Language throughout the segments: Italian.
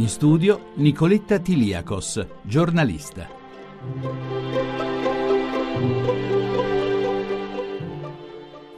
In studio Nicoletta Tiliakos, giornalista.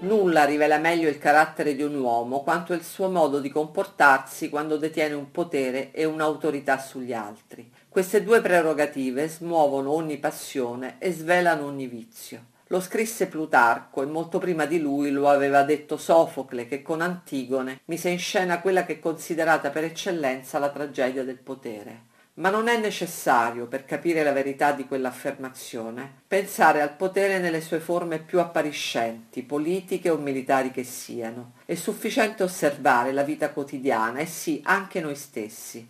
Nulla rivela meglio il carattere di un uomo quanto il suo modo di comportarsi quando detiene un potere e un'autorità sugli altri. Queste due prerogative smuovono ogni passione e svelano ogni vizio. Lo scrisse Plutarco e molto prima di lui lo aveva detto Sofocle che con Antigone mise in scena quella che è considerata per eccellenza la tragedia del potere. Ma non è necessario, per capire la verità di quell'affermazione, pensare al potere nelle sue forme più appariscenti, politiche o militari che siano. È sufficiente osservare la vita quotidiana e sì, anche noi stessi,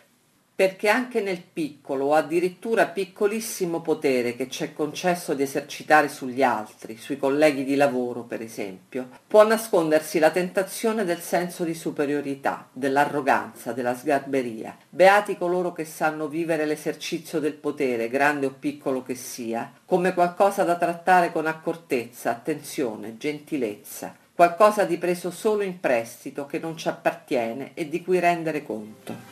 perché anche nel piccolo o addirittura piccolissimo potere che ci è concesso di esercitare sugli altri, sui colleghi di lavoro per esempio, può nascondersi la tentazione del senso di superiorità, dell'arroganza, della sgarberia. Beati coloro che sanno vivere l'esercizio del potere, grande o piccolo che sia, come qualcosa da trattare con accortezza, attenzione, gentilezza, qualcosa di preso solo in prestito che non ci appartiene e di cui rendere conto.